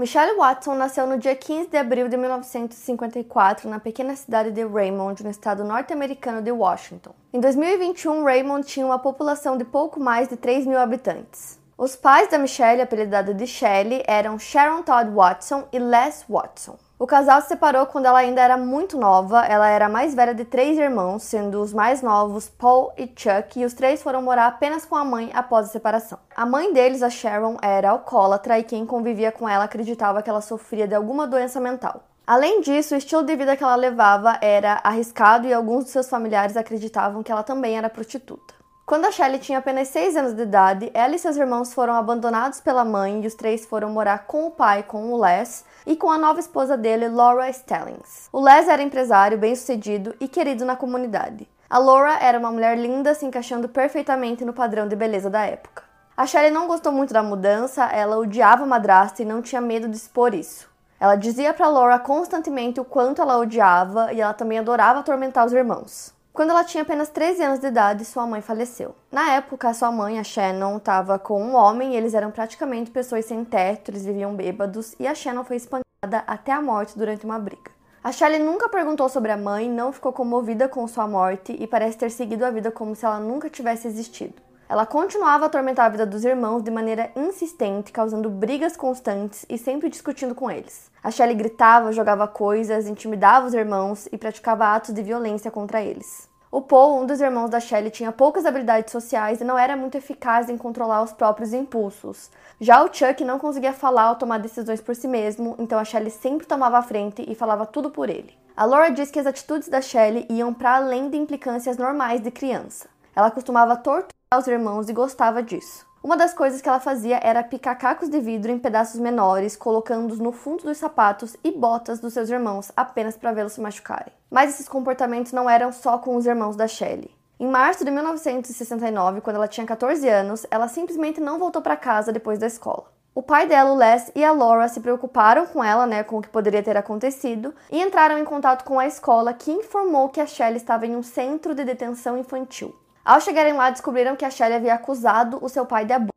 Michelle Watson nasceu no dia 15 de abril de 1954 na pequena cidade de Raymond, no estado norte-americano de Washington. Em 2021, Raymond tinha uma população de pouco mais de 3 mil habitantes. Os pais da Michelle, apelidada de Shelley, eram Sharon Todd Watson e Les Watson. O casal se separou quando ela ainda era muito nova. Ela era a mais velha de três irmãos, sendo os mais novos Paul e Chuck, e os três foram morar apenas com a mãe após a separação. A mãe deles, a Sharon, era alcoólatra e quem convivia com ela acreditava que ela sofria de alguma doença mental. Além disso, o estilo de vida que ela levava era arriscado e alguns de seus familiares acreditavam que ela também era prostituta. Quando a Shelley tinha apenas 6 anos de idade, ela e seus irmãos foram abandonados pela mãe e os três foram morar com o pai, com o Les, e com a nova esposa dele, Laura Stellings. O Les era empresário, bem-sucedido e querido na comunidade. A Laura era uma mulher linda, se encaixando perfeitamente no padrão de beleza da época. A Shelley não gostou muito da mudança, ela odiava a madrasta e não tinha medo de expor isso. Ela dizia para Laura constantemente o quanto ela odiava e ela também adorava atormentar os irmãos. Quando ela tinha apenas 13 anos de idade, sua mãe faleceu. Na época, sua mãe, a Shannon, estava com um homem e eles eram praticamente pessoas sem teto, eles viviam bêbados e a Shannon foi espancada até a morte durante uma briga. A Shelley nunca perguntou sobre a mãe, não ficou comovida com sua morte e parece ter seguido a vida como se ela nunca tivesse existido. Ela continuava a atormentar a vida dos irmãos de maneira insistente, causando brigas constantes e sempre discutindo com eles. A Shelley gritava, jogava coisas, intimidava os irmãos e praticava atos de violência contra eles. O Paul, um dos irmãos da Shelley, tinha poucas habilidades sociais e não era muito eficaz em controlar os próprios impulsos. Já o Chuck não conseguia falar ou tomar decisões por si mesmo, então a Shelley sempre tomava a frente e falava tudo por ele. A Laura diz que as atitudes da Shelley iam para além de implicâncias normais de criança. Ela costumava torturar os irmãos e gostava disso. Uma das coisas que ela fazia era picar cacos de vidro em pedaços menores, colocando-os no fundo dos sapatos e botas dos seus irmãos apenas para vê-los se machucarem. Mas esses comportamentos não eram só com os irmãos da Shelley. Em março de 1969, quando ela tinha 14 anos, ela simplesmente não voltou para casa depois da escola. O pai dela, o Les, e a Laura se preocuparam com ela, né, com o que poderia ter acontecido, e entraram em contato com a escola, que informou que a Shelley estava em um centro de detenção infantil. Ao chegarem lá, descobriram que a Shelley havia acusado o seu pai de abuso.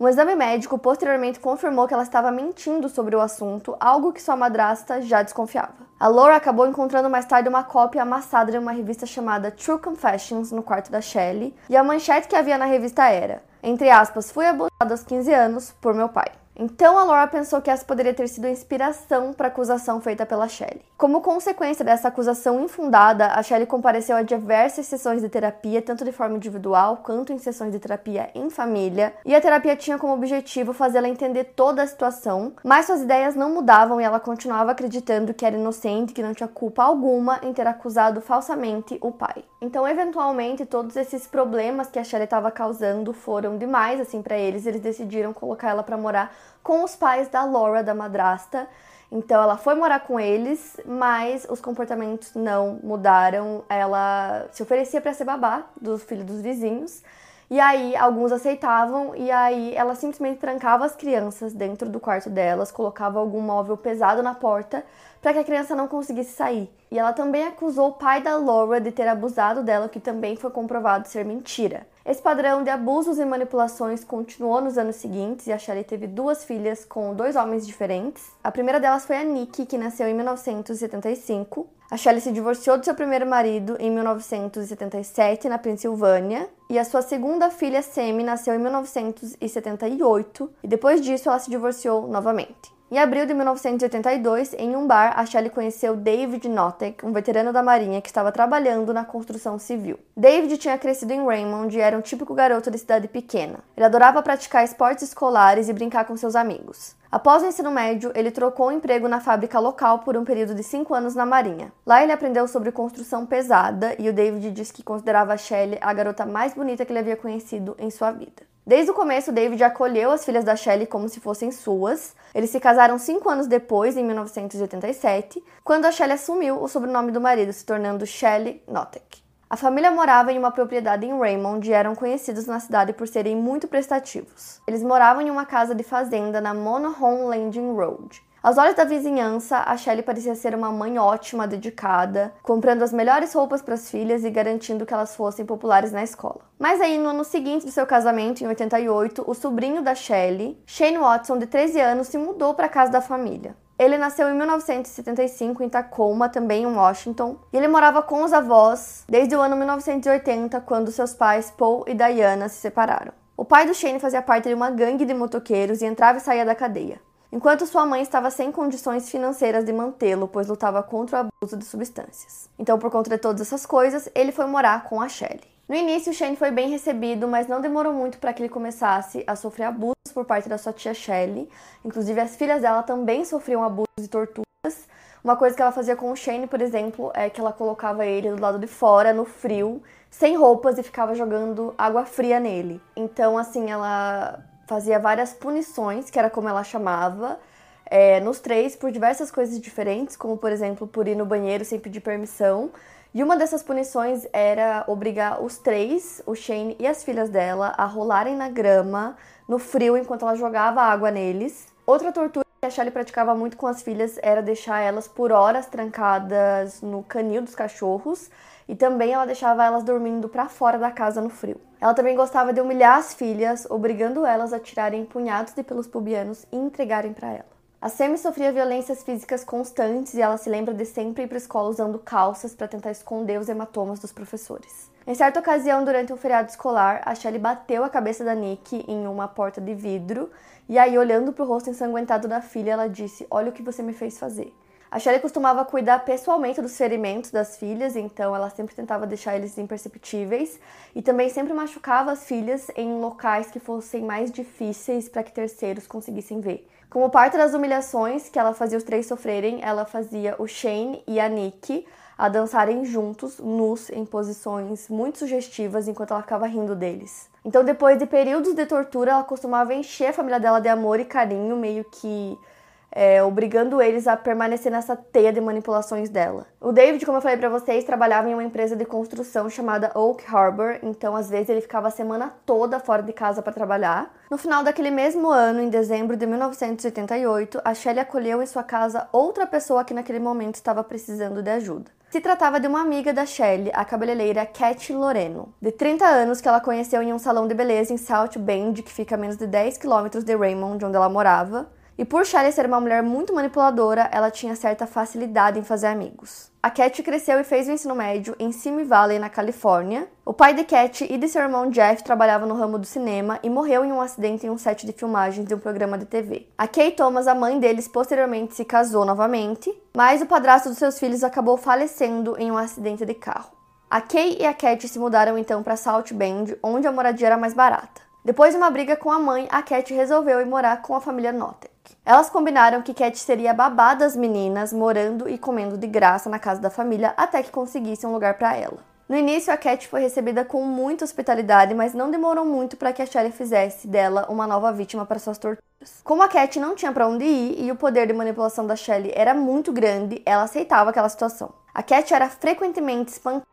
Um exame médico posteriormente confirmou que ela estava mentindo sobre o assunto, algo que sua madrasta já desconfiava. A Laura acabou encontrando mais tarde uma cópia amassada de uma revista chamada True Confessions no quarto da Shelley, e a manchete que havia na revista era, entre aspas, fui abusada aos 15 anos por meu pai. Então a Laura pensou que essa poderia ter sido a inspiração para a acusação feita pela Shelley. Como consequência dessa acusação infundada, a Shelley compareceu a diversas sessões de terapia, tanto de forma individual quanto em sessões de terapia em família, e a terapia tinha como objetivo fazê-la entender toda a situação, mas suas ideias não mudavam e ela continuava acreditando que era inocente, que não tinha culpa alguma em ter acusado falsamente o pai. Então, eventualmente, todos esses problemas que a Shelley estava causando foram demais assim para eles, eles decidiram colocar ela para morar com os pais da Laura, da madrasta. Então ela foi morar com eles, mas os comportamentos não mudaram. Ela se oferecia para ser babá dos filhos dos vizinhos. E aí alguns aceitavam e aí ela simplesmente trancava as crianças dentro do quarto delas, colocava algum móvel pesado na porta para que a criança não conseguisse sair. E ela também acusou o pai da Laura de ter abusado dela, o que também foi comprovado ser mentira. Esse padrão de abusos e manipulações continuou nos anos seguintes e a Shelley teve duas filhas com dois homens diferentes. A primeira delas foi a Nikki, que nasceu em 1975. A Shelley se divorciou do seu primeiro marido em 1977 na Pensilvânia e a sua segunda filha, Sammy, nasceu em 1978 e depois disso ela se divorciou novamente. Em abril de 1982, em um bar, a Shelley conheceu David Notek, um veterano da Marinha que estava trabalhando na construção civil. David tinha crescido em Raymond e era um típico garoto de cidade pequena. Ele adorava praticar esportes escolares e brincar com seus amigos. Após o ensino médio, ele trocou o emprego na fábrica local por um período de cinco anos na Marinha. Lá ele aprendeu sobre construção pesada e o David disse que considerava a Shelley a garota mais bonita que ele havia conhecido em sua vida. Desde o começo, David acolheu as filhas da Shelley como se fossem suas. Eles se casaram cinco anos depois, em 1987, quando a Shelley assumiu o sobrenome do marido, se tornando Shelley Notek. A família morava em uma propriedade em Raymond e eram conhecidos na cidade por serem muito prestativos. Eles moravam em uma casa de fazenda na Monohome Landing Road. Aos olhos da vizinhança, a Shelley parecia ser uma mãe ótima, dedicada, comprando as melhores roupas para as filhas e garantindo que elas fossem populares na escola. Mas aí, no ano seguinte do seu casamento, em 88, o sobrinho da Shelley, Shane Watson, de 13 anos, se mudou para a casa da família. Ele nasceu em 1975 em Tacoma, também em Washington, e ele morava com os avós desde o ano 1980, quando seus pais Paul e Diana se separaram. O pai do Shane fazia parte de uma gangue de motoqueiros e entrava e saía da cadeia enquanto sua mãe estava sem condições financeiras de mantê-lo, pois lutava contra o abuso de substâncias. Então, por conta de todas essas coisas, ele foi morar com a Shelley. No início, Shane foi bem recebido, mas não demorou muito para que ele começasse a sofrer abusos por parte da sua tia Shelley. Inclusive, as filhas dela também sofriam abusos e torturas. Uma coisa que ela fazia com o Shane, por exemplo, é que ela colocava ele do lado de fora, no frio, sem roupas e ficava jogando água fria nele. Então, assim, ela fazia várias punições, que era como ela chamava, é, nos três por diversas coisas diferentes, como por exemplo por ir no banheiro sem pedir permissão. E uma dessas punições era obrigar os três, o Shane e as filhas dela, a rolarem na grama no frio enquanto ela jogava água neles. Outra tortura que a Shelley praticava muito com as filhas era deixar elas por horas trancadas no canil dos cachorros e também ela deixava elas dormindo para fora da casa no frio. Ela também gostava de humilhar as filhas, obrigando elas a tirarem punhados de pelos pubianos e entregarem para ela. A Sammy sofria violências físicas constantes e ela se lembra de sempre ir para escola usando calças para tentar esconder os hematomas dos professores. Em certa ocasião, durante um feriado escolar, a Shelley bateu a cabeça da Nick em uma porta de vidro e aí, olhando para o rosto ensanguentado da filha, ela disse: Olha o que você me fez fazer. A Shelley costumava cuidar pessoalmente dos ferimentos das filhas, então ela sempre tentava deixar eles imperceptíveis e também sempre machucava as filhas em locais que fossem mais difíceis para que terceiros conseguissem ver. Como parte das humilhações que ela fazia os três sofrerem, ela fazia o Shane e a Nick a dançarem juntos, nus, em posições muito sugestivas, enquanto ela ficava rindo deles. Então, depois de períodos de tortura, ela costumava encher a família dela de amor e carinho, meio que é, obrigando eles a permanecer nessa teia de manipulações dela. O David, como eu falei para vocês, trabalhava em uma empresa de construção chamada Oak Harbor, então às vezes ele ficava a semana toda fora de casa para trabalhar. No final daquele mesmo ano, em dezembro de 1988, a Shelley acolheu em sua casa outra pessoa que naquele momento estava precisando de ajuda. Se tratava de uma amiga da Shelley, a cabeleireira Cat Loreno, de 30 anos que ela conheceu em um salão de beleza em South Bend, que fica a menos de 10 quilômetros de Raymond, onde ela morava. E por Shelley ser uma mulher muito manipuladora, ela tinha certa facilidade em fazer amigos. A Cat cresceu e fez o ensino médio em Simi Valley, na Califórnia. O pai de Cat e de seu irmão Jeff trabalhavam no ramo do cinema e morreu em um acidente em um set de filmagens de um programa de TV. A Kay Thomas, a mãe deles, posteriormente se casou novamente, mas o padrasto dos seus filhos acabou falecendo em um acidente de carro. A Kay e a Cat se mudaram então para South Bend, onde a moradia era mais barata. Depois de uma briga com a mãe, a Cat resolveu ir morar com a família Notter. Elas combinaram que Cat seria babá das meninas, morando e comendo de graça na casa da família até que conseguisse um lugar para ela. No início, a Cat foi recebida com muita hospitalidade, mas não demorou muito para que a Shelley fizesse dela uma nova vítima para suas torturas. Como a Cat não tinha para onde ir e o poder de manipulação da Shelley era muito grande, ela aceitava aquela situação. A Cat era frequentemente espancada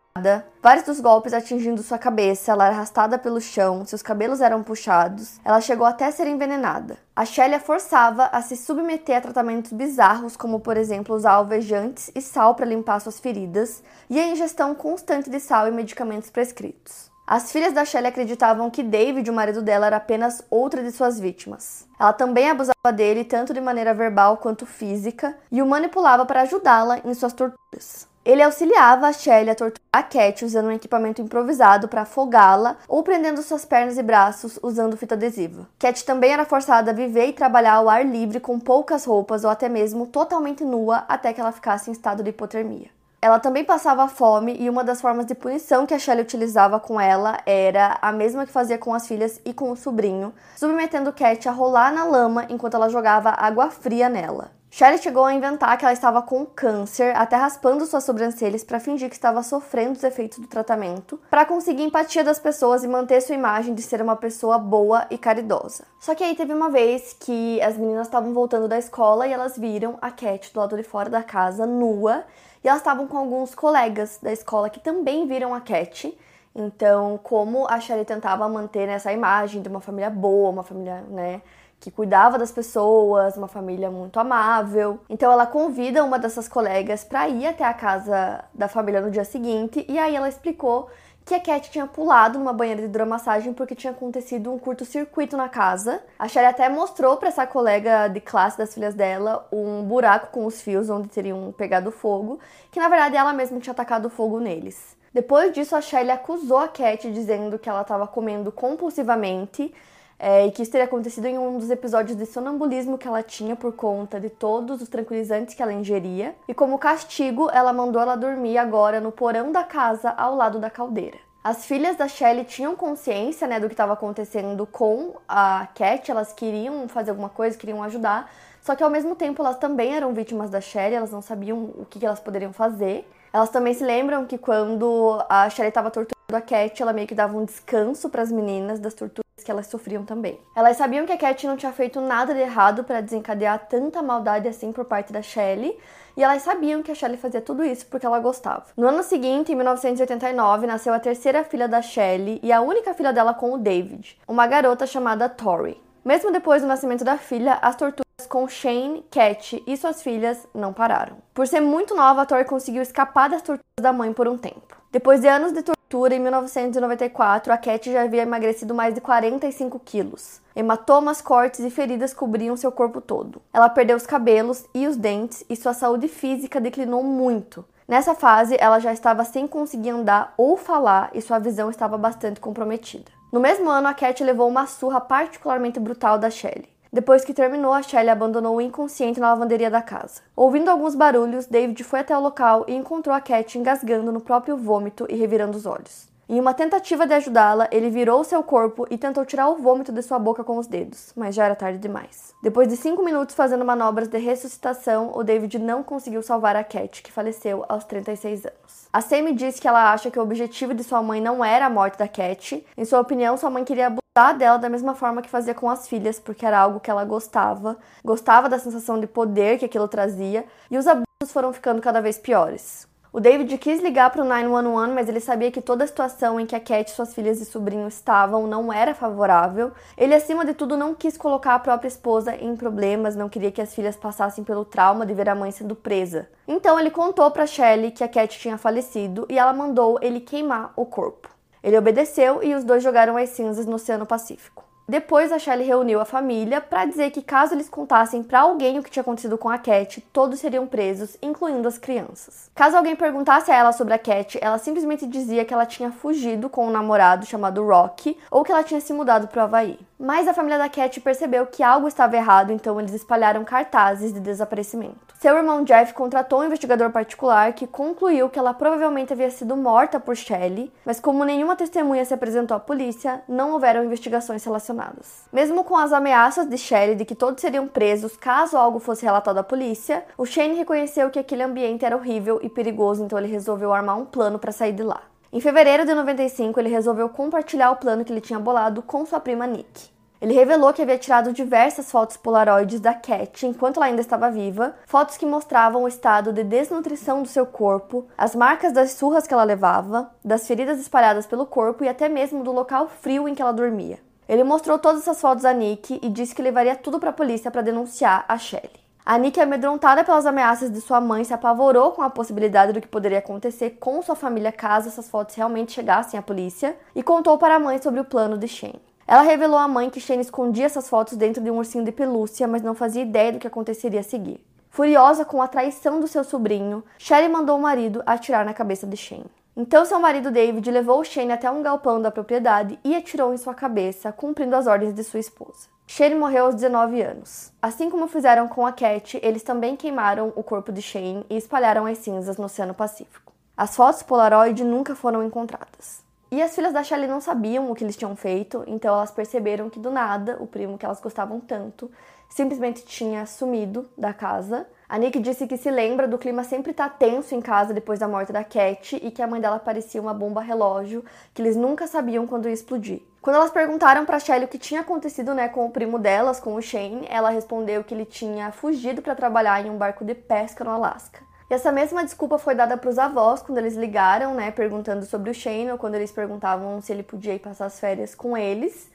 vários dos golpes atingindo sua cabeça, ela era arrastada pelo chão, seus cabelos eram puxados, ela chegou até a ser envenenada. A Shelley a forçava a se submeter a tratamentos bizarros, como por exemplo usar alvejantes e sal para limpar suas feridas, e a ingestão constante de sal e medicamentos prescritos. As filhas da Shelley acreditavam que David, o marido dela, era apenas outra de suas vítimas. Ela também abusava dele, tanto de maneira verbal quanto física, e o manipulava para ajudá-la em suas torturas. Ele auxiliava a Shelley a torturar a Cat usando um equipamento improvisado para afogá-la ou prendendo suas pernas e braços usando fita adesiva. Cat também era forçada a viver e trabalhar ao ar livre com poucas roupas ou até mesmo totalmente nua até que ela ficasse em estado de hipotermia. Ela também passava fome e uma das formas de punição que a Shelley utilizava com ela era a mesma que fazia com as filhas e com o sobrinho, submetendo Cat a rolar na lama enquanto ela jogava água fria nela. Shelley chegou a inventar que ela estava com câncer, até raspando suas sobrancelhas para fingir que estava sofrendo os efeitos do tratamento, para conseguir empatia das pessoas e manter sua imagem de ser uma pessoa boa e caridosa. Só que aí teve uma vez que as meninas estavam voltando da escola e elas viram a Cat do lado de fora da casa, nua, e elas estavam com alguns colegas da escola que também viram a Cat. Então, como a Shelley tentava manter essa imagem de uma família boa, uma família, né, que cuidava das pessoas, uma família muito amável. Então ela convida uma dessas colegas para ir até a casa da família no dia seguinte e aí ela explicou que a Cat tinha pulado numa banheira de hidromassagem porque tinha acontecido um curto-circuito na casa. A Sherry até mostrou para essa colega de classe das filhas dela um buraco com os fios onde teriam pegado fogo, que na verdade ela mesma tinha atacado fogo neles. Depois disso, a Shelly acusou a Cat dizendo que ela estava comendo compulsivamente é, e que isso teria acontecido em um dos episódios de sonambulismo que ela tinha por conta de todos os tranquilizantes que ela ingeria. E como castigo, ela mandou ela dormir agora no porão da casa ao lado da caldeira. As filhas da Shelley tinham consciência né, do que estava acontecendo com a Cat, elas queriam fazer alguma coisa, queriam ajudar, só que ao mesmo tempo elas também eram vítimas da Shelley, elas não sabiam o que elas poderiam fazer. Elas também se lembram que quando a Shelley estava torturando a Cat, ela meio que dava um descanso para as meninas das torturas que elas sofriam também. Elas sabiam que a Cat não tinha feito nada de errado para desencadear tanta maldade assim por parte da Shelley, e elas sabiam que a Shelley fazia tudo isso porque ela gostava. No ano seguinte, em 1989, nasceu a terceira filha da Shelley e a única filha dela com o David, uma garota chamada Tori. Mesmo depois do nascimento da filha, as torturas com Shane, Cat e suas filhas não pararam. Por ser muito nova, a Tori conseguiu escapar das torturas da mãe por um tempo. Depois de anos de tortura, em 1994, a Cat já havia emagrecido mais de 45 quilos. Hematomas, cortes e feridas cobriam seu corpo todo. Ela perdeu os cabelos e os dentes e sua saúde física declinou muito. Nessa fase, ela já estava sem conseguir andar ou falar e sua visão estava bastante comprometida. No mesmo ano, a Cat levou uma surra particularmente brutal da Shelley. Depois que terminou, a Shelley abandonou o inconsciente na lavanderia da casa. Ouvindo alguns barulhos, David foi até o local e encontrou a Cat engasgando no próprio vômito e revirando os olhos. Em uma tentativa de ajudá-la, ele virou seu corpo e tentou tirar o vômito de sua boca com os dedos, mas já era tarde demais. Depois de cinco minutos fazendo manobras de ressuscitação, o David não conseguiu salvar a Cat, que faleceu aos 36 anos. A Sammy diz que ela acha que o objetivo de sua mãe não era a morte da Cat. Em sua opinião, sua mãe queria abusar dela da mesma forma que fazia com as filhas, porque era algo que ela gostava, gostava da sensação de poder que aquilo trazia, e os abusos foram ficando cada vez piores. O David quis ligar para o 911, mas ele sabia que toda a situação em que a Cat, suas filhas e sobrinho estavam não era favorável. Ele, acima de tudo, não quis colocar a própria esposa em problemas, não queria que as filhas passassem pelo trauma de ver a mãe sendo presa. Então ele contou para Shelley que a Cat tinha falecido e ela mandou ele queimar o corpo. Ele obedeceu e os dois jogaram as cinzas no Oceano Pacífico. Depois a Shelley reuniu a família para dizer que caso eles contassem para alguém o que tinha acontecido com a Cat, todos seriam presos, incluindo as crianças. Caso alguém perguntasse a ela sobre a Cat, ela simplesmente dizia que ela tinha fugido com um namorado chamado Rocky ou que ela tinha se mudado para o Havaí. Mas a família da Cat percebeu que algo estava errado, então eles espalharam cartazes de desaparecimento. Seu irmão Jeff contratou um investigador particular que concluiu que ela provavelmente havia sido morta por Shelley, mas como nenhuma testemunha se apresentou à polícia, não houveram investigações relacionadas. Mesmo com as ameaças de Shelley de que todos seriam presos caso algo fosse relatado à polícia, o Shane reconheceu que aquele ambiente era horrível e perigoso, então ele resolveu armar um plano para sair de lá. Em fevereiro de 95, ele resolveu compartilhar o plano que ele tinha bolado com sua prima Nick. Ele revelou que havia tirado diversas fotos polaroides da Cat enquanto ela ainda estava viva, fotos que mostravam o estado de desnutrição do seu corpo, as marcas das surras que ela levava, das feridas espalhadas pelo corpo e até mesmo do local frio em que ela dormia. Ele mostrou todas essas fotos a Nick e disse que levaria tudo para a polícia para denunciar a Shelley. A Nick, amedrontada pelas ameaças de sua mãe, se apavorou com a possibilidade do que poderia acontecer com sua família caso essas fotos realmente chegassem à polícia e contou para a mãe sobre o plano de Shane. Ela revelou à mãe que Shane escondia essas fotos dentro de um ursinho de pelúcia, mas não fazia ideia do que aconteceria a seguir. Furiosa com a traição do seu sobrinho, Sherry mandou o marido atirar na cabeça de Shane. Então seu marido David levou Shane até um galpão da propriedade e atirou em sua cabeça, cumprindo as ordens de sua esposa. Shane morreu aos 19 anos. Assim como fizeram com a Cat, eles também queimaram o corpo de Shane e espalharam as cinzas no Oceano Pacífico. As fotos Polaroid nunca foram encontradas. E as filhas da Shelley não sabiam o que eles tinham feito, então elas perceberam que do nada o primo que elas gostavam tanto simplesmente tinha sumido da casa. A Nick disse que se lembra do clima sempre estar tá tenso em casa depois da morte da Cat e que a mãe dela parecia uma bomba relógio, que eles nunca sabiam quando ia explodir. Quando elas perguntaram para Shelly o que tinha acontecido, né, com o primo delas, com o Shane, ela respondeu que ele tinha fugido para trabalhar em um barco de pesca no Alasca. E essa mesma desculpa foi dada para os avós quando eles ligaram, né, perguntando sobre o Shane, ou quando eles perguntavam se ele podia ir passar as férias com eles.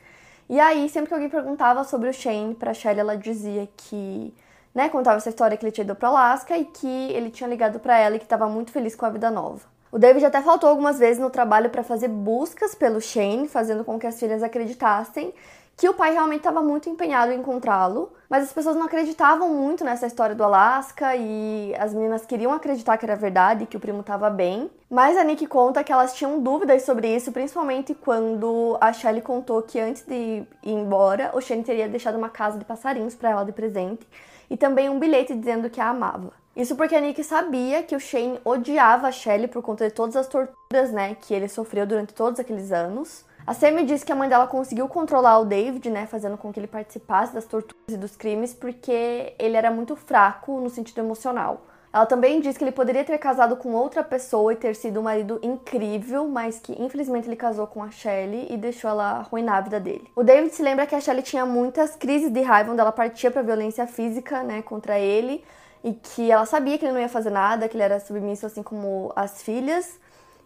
E aí, sempre que alguém perguntava sobre o Shane para Shelly, ela dizia que né, contava essa história que ele tinha ido para Alaska e que ele tinha ligado para ela e que estava muito feliz com a vida nova. O David até faltou algumas vezes no trabalho para fazer buscas pelo Shane, fazendo com que as filhas acreditassem que o pai realmente estava muito empenhado em encontrá-lo, mas as pessoas não acreditavam muito nessa história do Alasca e as meninas queriam acreditar que era verdade, que o primo estava bem. Mas a Nick conta que elas tinham dúvidas sobre isso, principalmente quando a Shelley contou que antes de ir embora, o Shane teria deixado uma casa de passarinhos para ela de presente e também um bilhete dizendo que a amava. Isso porque a Nick sabia que o Shane odiava a Shelley por conta de todas as torturas, né, que ele sofreu durante todos aqueles anos. A Sammy disse que a mãe dela conseguiu controlar o David, né, fazendo com que ele participasse das torturas e dos crimes porque ele era muito fraco no sentido emocional. Ela também diz que ele poderia ter casado com outra pessoa e ter sido um marido incrível, mas que infelizmente ele casou com a Shelley e deixou ela arruinar a vida dele. O David se lembra que a Shelley tinha muitas crises de raiva onde ela partia para violência física, né, contra ele, e que ela sabia que ele não ia fazer nada, que ele era submisso assim como as filhas.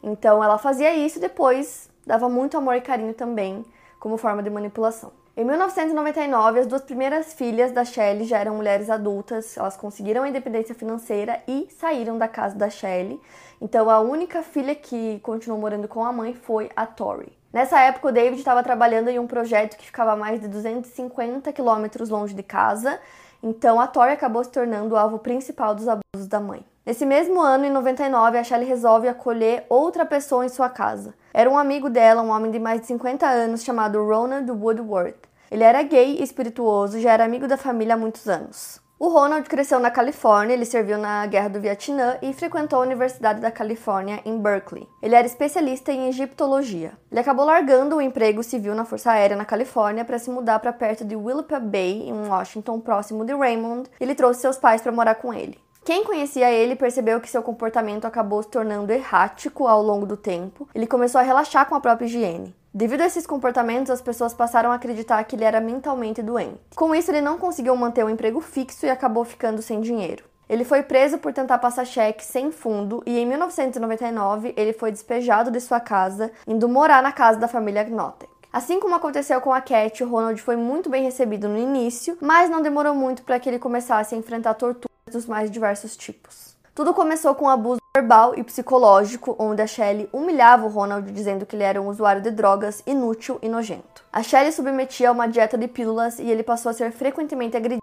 Então ela fazia isso e depois dava muito amor e carinho também, como forma de manipulação. Em 1999, as duas primeiras filhas da Shelley já eram mulheres adultas, elas conseguiram a independência financeira e saíram da casa da Shelley. Então, a única filha que continuou morando com a mãe foi a Tori. Nessa época, o David estava trabalhando em um projeto que ficava a mais de 250 quilômetros longe de casa, então a Tori acabou se tornando o alvo principal dos abusos da mãe. Nesse mesmo ano, em 99, a Shelley resolve acolher outra pessoa em sua casa. Era um amigo dela, um homem de mais de 50 anos chamado Ronald Woodworth. Ele era gay e espirituoso já era amigo da família há muitos anos. O Ronald cresceu na Califórnia, ele serviu na Guerra do Vietnã e frequentou a Universidade da Califórnia em Berkeley. Ele era especialista em egiptologia. Ele acabou largando o emprego civil na Força Aérea na Califórnia para se mudar para perto de Willapa Bay, em Washington, próximo de Raymond. Ele trouxe seus pais para morar com ele. Quem conhecia ele percebeu que seu comportamento acabou se tornando errático ao longo do tempo. Ele começou a relaxar com a própria higiene. Devido a esses comportamentos, as pessoas passaram a acreditar que ele era mentalmente doente. Com isso, ele não conseguiu manter um emprego fixo e acabou ficando sem dinheiro. Ele foi preso por tentar passar cheque sem fundo e em 1999 ele foi despejado de sua casa, indo morar na casa da família Gnotek. Assim como aconteceu com a Cat, o Ronald foi muito bem recebido no início, mas não demorou muito para que ele começasse a enfrentar torturas dos mais diversos tipos. Tudo começou com um abuso verbal e psicológico, onde a Shelley humilhava o Ronald dizendo que ele era um usuário de drogas inútil e nojento. A Shelley submetia a uma dieta de pílulas e ele passou a ser frequentemente agredido.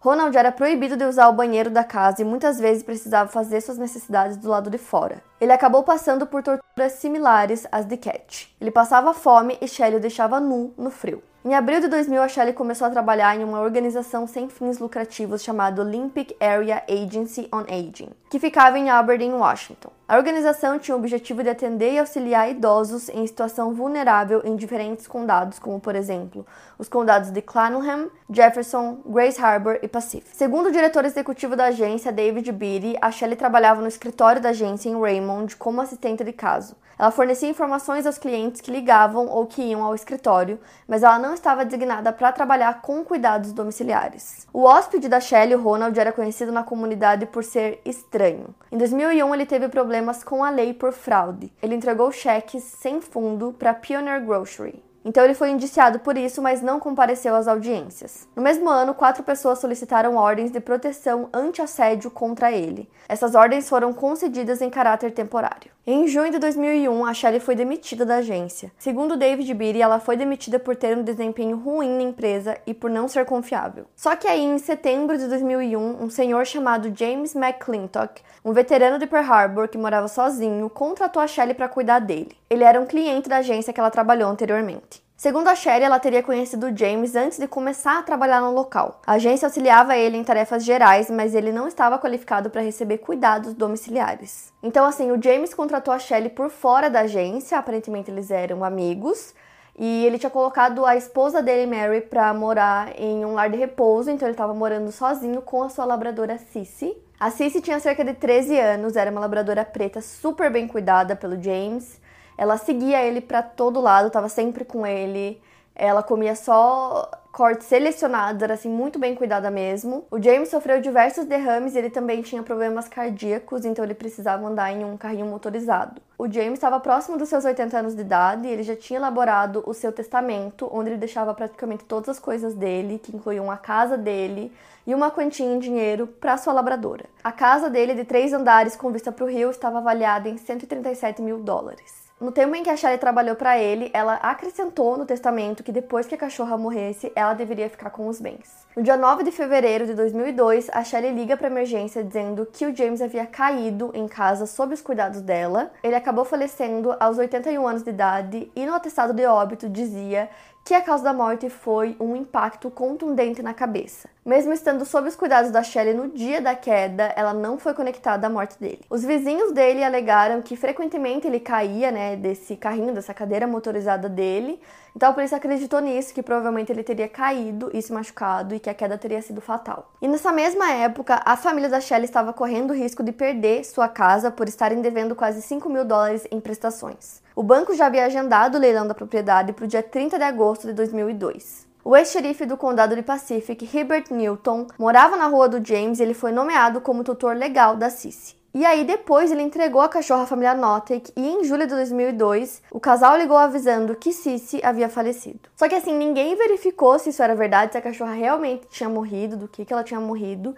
Ronald era proibido de usar o banheiro da casa e muitas vezes precisava fazer suas necessidades do lado de fora. Ele acabou passando por torturas similares às de Cat. Ele passava fome e Shelley o deixava nu no frio. Em abril de 2000, a Shelley começou a trabalhar em uma organização sem fins lucrativos chamada Olympic Area Agency on Aging, que ficava em Aberdeen, Washington. A organização tinha o objetivo de atender e auxiliar idosos em situação vulnerável em diferentes condados, como por exemplo, os condados de Clanham, Jefferson, Grace Harbor e Pacific. Segundo o diretor executivo da agência, David Beatty, a Shelley trabalhava no escritório da agência em Raymond como assistente de caso. Ela fornecia informações aos clientes que ligavam ou que iam ao escritório, mas ela não estava designada para trabalhar com cuidados domiciliares. O hóspede da Shelley, Ronald, era conhecido na comunidade por ser estranho. Em 2001, ele teve problemas com a lei por fraude. Ele entregou cheques sem fundo para Pioneer Grocery. Então ele foi indiciado por isso, mas não compareceu às audiências. No mesmo ano, quatro pessoas solicitaram ordens de proteção anti-assédio contra ele. Essas ordens foram concedidas em caráter temporário. Em junho de 2001, a Shelley foi demitida da agência. Segundo David Beatty, ela foi demitida por ter um desempenho ruim na empresa e por não ser confiável. Só que aí, em setembro de 2001, um senhor chamado James McClintock, um veterano de Pearl Harbor que morava sozinho, contratou a Shelley para cuidar dele. Ele era um cliente da agência que ela trabalhou anteriormente. Segundo a Sherry, ela teria conhecido James antes de começar a trabalhar no local. A agência auxiliava ele em tarefas gerais, mas ele não estava qualificado para receber cuidados domiciliares. Então, assim, o James contratou a Shelley por fora da agência, aparentemente eles eram amigos, E ele tinha colocado a esposa dele, Mary, pra morar em um lar de repouso, então ele estava morando sozinho com a sua labradora Cissy. A Cissy tinha cerca de 13 anos, era uma labradora preta super bem cuidada pelo James. Ela seguia ele para todo lado, estava sempre com ele. Ela comia só cortes selecionados, era assim muito bem cuidada mesmo. O James sofreu diversos derrames e ele também tinha problemas cardíacos, então ele precisava andar em um carrinho motorizado. O James estava próximo dos seus 80 anos de idade e ele já tinha elaborado o seu testamento, onde ele deixava praticamente todas as coisas dele, que incluíam a casa dele e uma quantia em dinheiro para sua labradora. A casa dele, de três andares com vista para o rio, estava avaliada em 137 mil dólares. No tempo em que a Shelley trabalhou para ele, ela acrescentou no testamento que depois que a cachorra morresse, ela deveria ficar com os bens. No dia 9 de fevereiro de 2002, a Shelley liga para emergência dizendo que o James havia caído em casa sob os cuidados dela. Ele acabou falecendo aos 81 anos de idade e no atestado de óbito dizia que a causa da morte foi um impacto contundente na cabeça. Mesmo estando sob os cuidados da Shelley no dia da queda, ela não foi conectada à morte dele. Os vizinhos dele alegaram que frequentemente ele caía, né, desse carrinho, dessa cadeira motorizada dele. Então a polícia acreditou nisso, que provavelmente ele teria caído e se machucado e que a queda teria sido fatal. E nessa mesma época, a família da Shelley estava correndo o risco de perder sua casa por estarem devendo quase 5 mil dólares em prestações. O banco já havia agendado o leilão da propriedade para o dia 30 de agosto de 2002. O ex-xerife do condado de Pacific, Herbert Newton, morava na rua do James e ele foi nomeado como tutor legal da Cici. E aí depois ele entregou a cachorra à família Notek e em julho de 2002 o casal ligou avisando que Cici havia falecido. Só que assim, ninguém verificou se isso era verdade, se a cachorra realmente tinha morrido, do que, que ela tinha morrido.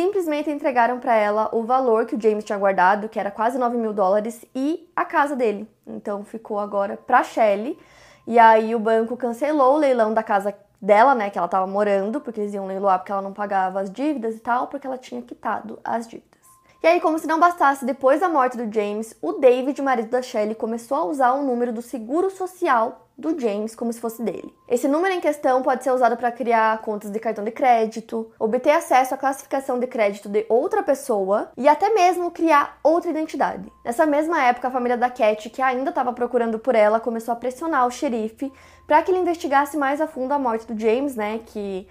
Simplesmente entregaram para ela o valor que o James tinha guardado, que era quase 9 mil dólares, e a casa dele. Então ficou agora pra Shelley. E aí o banco cancelou o leilão da casa dela, né, que ela estava morando, porque eles iam leiloar porque ela não pagava as dívidas e tal, porque ela tinha quitado as dívidas. E aí, como se não bastasse, depois da morte do James, o David, marido da Shelley, começou a usar o número do seguro social do James como se fosse dele. Esse número em questão pode ser usado para criar contas de cartão de crédito, obter acesso à classificação de crédito de outra pessoa e até mesmo criar outra identidade. Nessa mesma época, a família da Cat, que ainda estava procurando por ela, começou a pressionar o xerife para que ele investigasse mais a fundo a morte do James, né, que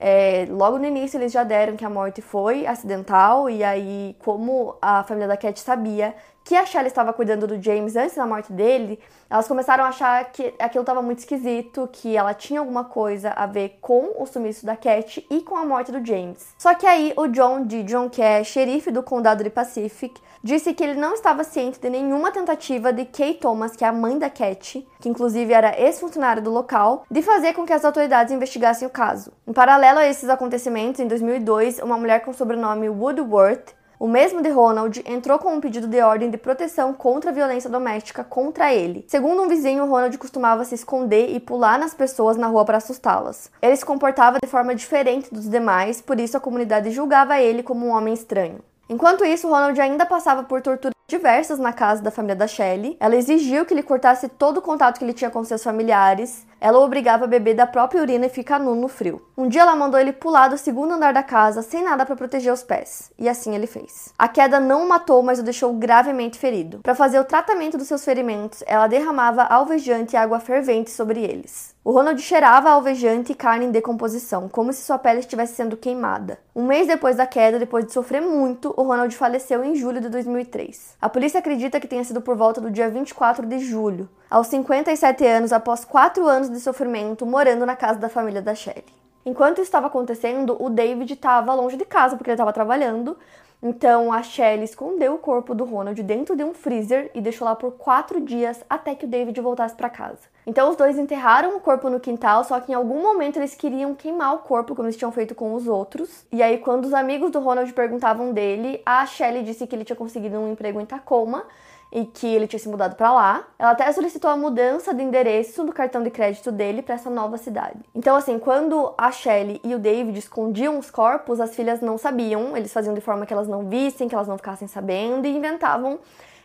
é, logo no início eles já deram que a morte foi acidental, e aí, como a família da Cat sabia que a Shelley estava cuidando do James antes da morte dele, elas começaram a achar que aquilo estava muito esquisito, que ela tinha alguma coisa a ver com o sumiço da Cat e com a morte do James. Só que aí o John Dijon, que é xerife do condado de Pacific, disse que ele não estava ciente de nenhuma tentativa de Kay Thomas, que é a mãe da Cat, que inclusive era ex-funcionária do local, de fazer com que as autoridades investigassem o caso. Em paralelo a esses acontecimentos, em 2002, uma mulher com o sobrenome Woodworth o mesmo de Ronald entrou com um pedido de ordem de proteção contra a violência doméstica contra ele. Segundo um vizinho, Ronald costumava se esconder e pular nas pessoas na rua para assustá-las. Ele se comportava de forma diferente dos demais, por isso a comunidade julgava ele como um homem estranho. Enquanto isso, Ronald ainda passava por torturas diversas na casa da família da Shelley. Ela exigiu que ele cortasse todo o contato que ele tinha com seus familiares. Ela o obrigava a beber da própria urina e ficar nu no frio. Um dia ela mandou ele pular do segundo andar da casa sem nada para proteger os pés. E assim ele fez. A queda não o matou, mas o deixou gravemente ferido. Para fazer o tratamento dos seus ferimentos, ela derramava alvejante e água fervente sobre eles. O Ronald cheirava alvejante e carne em decomposição, como se sua pele estivesse sendo queimada. Um mês depois da queda, depois de sofrer muito, o Ronald faleceu em julho de 2003. A polícia acredita que tenha sido por volta do dia 24 de julho, aos 57 anos, após quatro anos de sofrimento morando na casa da família da Shelley. Enquanto estava acontecendo, o David estava longe de casa porque ele estava trabalhando, então a Shelley escondeu o corpo do Ronald dentro de um freezer e deixou lá por quatro dias até que o David voltasse para casa. Então os dois enterraram o corpo no quintal, só que em algum momento eles queriam queimar o corpo, como eles tinham feito com os outros. E aí, quando os amigos do Ronald perguntavam dele, a Shelley disse que ele tinha conseguido um emprego em Tacoma e que ele tinha se mudado para lá. Ela até solicitou a mudança de endereço do cartão de crédito dele para essa nova cidade. Então, assim, quando a Shelley e o David escondiam os corpos, as filhas não sabiam, eles faziam de forma que elas não vissem, que elas não ficassem sabendo e inventavam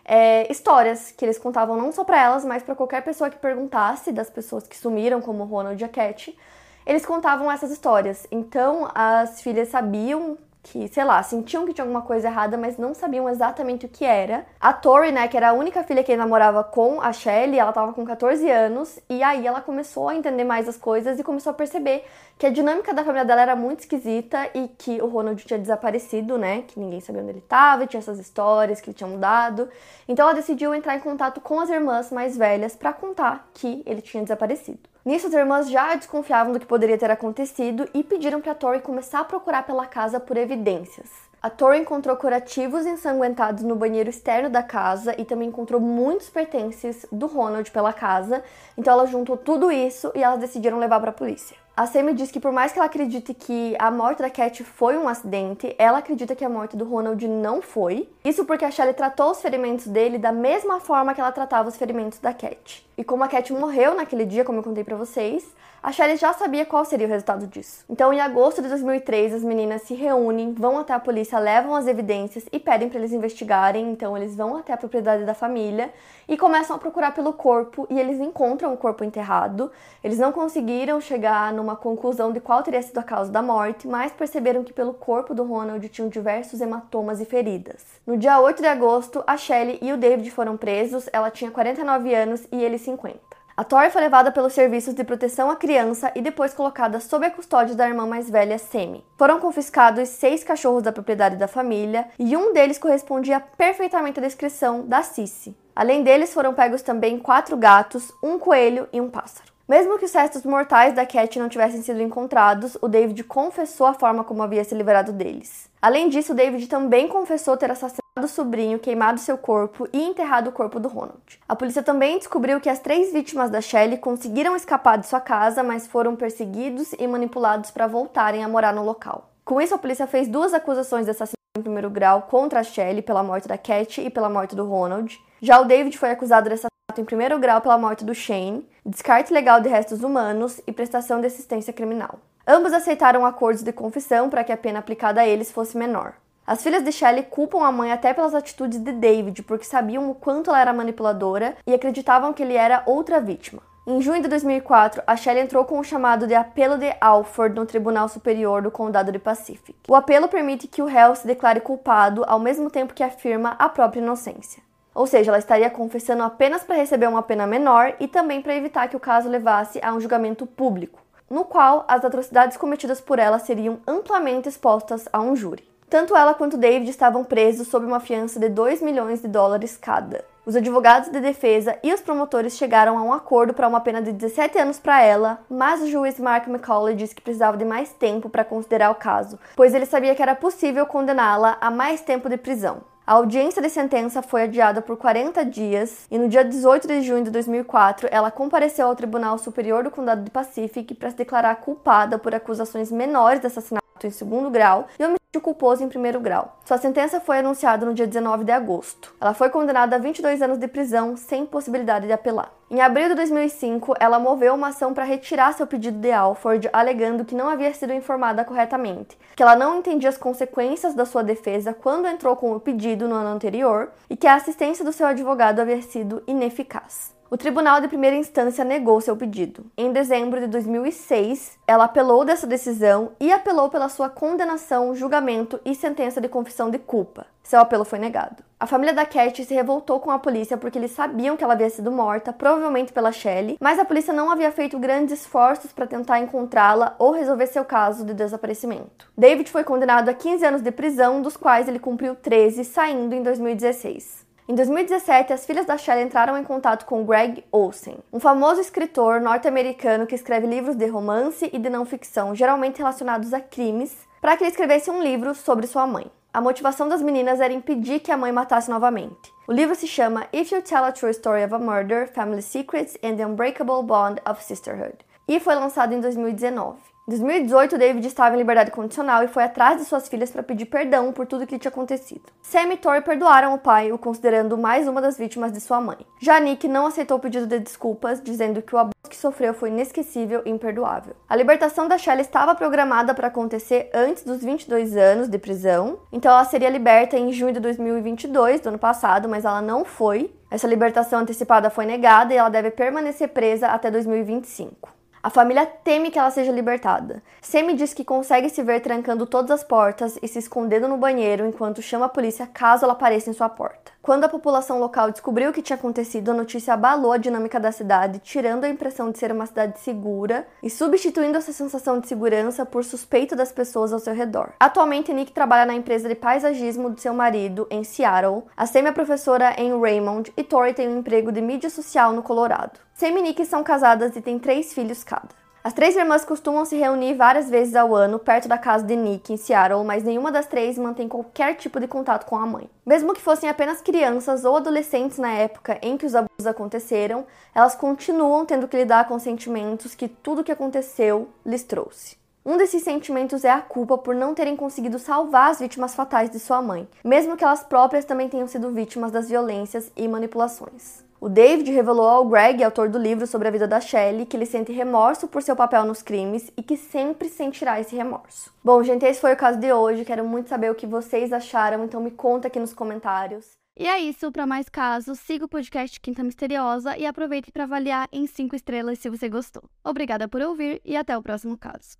é, histórias que eles contavam não só para elas, mas para qualquer pessoa que perguntasse das pessoas que sumiram, como Ronald e a Cat. Eles contavam essas histórias. Então, as filhas sabiam que, sei lá, sentiam que tinha alguma coisa errada, mas não sabiam exatamente o que era. A Tori, né, que era a única filha que namorava com a Shelly, ela tava com 14 anos, e aí ela começou a entender mais as coisas e começou a perceber que a dinâmica da família dela era muito esquisita e que o Ronald tinha desaparecido, né, que ninguém sabia onde ele tava, tinha essas histórias que ele tinha mudado. Então ela decidiu entrar em contato com as irmãs mais velhas para contar que ele tinha desaparecido. Nisso, as irmãs já desconfiavam do que poderia ter acontecido e pediram para Tori começar a procurar pela casa por evidências. A Tori encontrou curativos ensanguentados no banheiro externo da casa e também encontrou muitos pertences do Ronald pela casa. Então ela juntou tudo isso e elas decidiram levar para a polícia. A Sammy diz que por mais que ela acredite que a morte da Cat foi um acidente, ela acredita que a morte do Ronald não foi. Isso porque a Shelley tratou os ferimentos dele da mesma forma que ela tratava os ferimentos da Cat. E como a Cat morreu naquele dia, como eu contei para vocês, a Shelley já sabia qual seria o resultado disso. Então, em agosto de 2003, as meninas se reúnem, vão até a polícia, levam as evidências e pedem para eles investigarem. Então, eles vão até a propriedade da família e começam a procurar pelo corpo e eles encontram o corpo enterrado. Eles não conseguiram chegar numa conclusão de qual teria sido a causa da morte, mas perceberam que pelo corpo do Ronald tinham diversos hematomas e feridas. No dia 8 de agosto, a Shelley e o David foram presos. Ela tinha 49 anos e ele 50. A Tori foi levada pelos serviços de proteção à criança e depois colocada sob a custódia da irmã mais velha, Semi. Foram confiscados seis cachorros da propriedade da família e um deles correspondia perfeitamente à descrição da Cici. Além deles, foram pegos também quatro gatos, um coelho e um pássaro. Mesmo que os restos mortais da Cat não tivessem sido encontrados, o David confessou a forma como havia se livrado deles. Além disso, o David também confessou ter assassinado o sobrinho, queimado seu corpo e enterrado o corpo do Ronald. A polícia também descobriu que as três vítimas da Shelley conseguiram escapar de sua casa, mas foram perseguidos e manipulados para voltarem a morar no local. Com isso, a polícia fez duas acusações de assassinato em primeiro grau contra a Shelley pela morte da Cat e pela morte do Ronald. Já o David foi acusado de assassinato em primeiro grau pela morte do Shane, descarte legal de restos humanos e prestação de assistência criminal. Ambos aceitaram acordos de confissão para que a pena aplicada a eles fosse menor. As filhas de Shelley culpam a mãe até pelas atitudes de David, porque sabiam o quanto ela era manipuladora e acreditavam que ele era outra vítima. Em junho de 2004, a Shelley entrou com o chamado de apelo de Alford no Tribunal Superior do Condado de Pacific. O apelo permite que o réu se declare culpado ao mesmo tempo que afirma a própria inocência. Ou seja, ela estaria confessando apenas para receber uma pena menor e também para evitar que o caso levasse a um julgamento público, no qual as atrocidades cometidas por ela seriam amplamente expostas a um júri. Tanto ela quanto David estavam presos sob uma fiança de 2 milhões de dólares cada. Os advogados de defesa e os promotores chegaram a um acordo para uma pena de 17 anos para ela, mas o juiz Mark McCauley disse que precisava de mais tempo para considerar o caso, pois ele sabia que era possível condená-la a mais tempo de prisão. A audiência de sentença foi adiada por 40 dias e no dia 18 de junho de 2004 ela compareceu ao Tribunal Superior do Condado de Pacific para se declarar culpada por acusações menores de assassinato em segundo grau e homicídio culposo em primeiro grau. Sua sentença foi anunciada no dia 19 de agosto. Ela foi condenada a 22 anos de prisão sem possibilidade de apelar. Em abril de 2005, ela moveu uma ação para retirar seu pedido de Alford, alegando que não havia sido informada corretamente, que ela não entendia as consequências da sua defesa quando entrou com o pedido no ano anterior e que a assistência do seu advogado havia sido ineficaz. O Tribunal de Primeira Instância negou seu pedido. Em dezembro de 2006, ela apelou dessa decisão e apelou pela sua condenação, julgamento e sentença de confissão de culpa. Seu apelo foi negado. A família da Cat se revoltou com a polícia porque eles sabiam que ela havia sido morta, provavelmente pela Shelley, mas a polícia não havia feito grandes esforços para tentar encontrá-la ou resolver seu caso de desaparecimento. David foi condenado a 15 anos de prisão, dos quais ele cumpriu 13, saindo em 2016. Em 2017, as filhas da Shelley entraram em contato com Greg Olsen, um famoso escritor norte-americano que escreve livros de romance e de não ficção, geralmente relacionados a crimes, para que ele escrevesse um livro sobre sua mãe. A motivação das meninas era impedir que a mãe matasse novamente. O livro se chama If You Tell a True Story of a Murder, Family Secrets and the Unbreakable Bond of Sisterhood, e foi lançado em 2019. Em 2018, David estava em liberdade condicional e foi atrás de suas filhas para pedir perdão por tudo que lhe tinha acontecido. Sam e Tori perdoaram o pai, o considerando mais uma das vítimas de sua mãe. Já Nick não aceitou o pedido de desculpas, dizendo que o abuso que sofreu foi inesquecível e imperdoável. A libertação da Shelley estava programada para acontecer antes dos 22 anos de prisão, então ela seria liberta em junho de 2022, do ano passado, mas ela não foi. Essa libertação antecipada foi negada e ela deve permanecer presa até 2025. A família teme que ela seja libertada. Sammy diz que consegue se ver trancando todas as portas e se escondendo no banheiro enquanto chama a polícia caso ela apareça em sua porta. Quando a população local descobriu o que tinha acontecido, a notícia abalou a dinâmica da cidade, tirando a impressão de ser uma cidade segura e substituindo essa sensação de segurança por suspeito das pessoas ao seu redor. Atualmente, Nick trabalha na empresa de paisagismo de seu marido em Seattle, a Sammy é professora em Raymond e Tori tem um emprego de mídia social no Colorado. Sam e Nick são casadas e têm três filhos cada. As três irmãs costumam se reunir várias vezes ao ano perto da casa de Nick, em Seattle, mas nenhuma das três mantém qualquer tipo de contato com a mãe. Mesmo que fossem apenas crianças ou adolescentes na época em que os abusos aconteceram, elas continuam tendo que lidar com sentimentos que tudo que aconteceu lhes trouxe. Um desses sentimentos é a culpa por não terem conseguido salvar as vítimas fatais de sua mãe, mesmo que elas próprias também tenham sido vítimas das violências e manipulações. O David revelou ao Greg, autor do livro sobre a vida da Shelley, que ele sente remorso por seu papel nos crimes e que sempre sentirá esse remorso. Bom, gente, esse foi o caso de hoje. Quero muito saber o que vocês acharam, então me conta aqui nos comentários. E é isso, para mais casos, siga o podcast Quinta Misteriosa e aproveite para avaliar em 5 estrelas se você gostou. Obrigada por ouvir e até o próximo caso.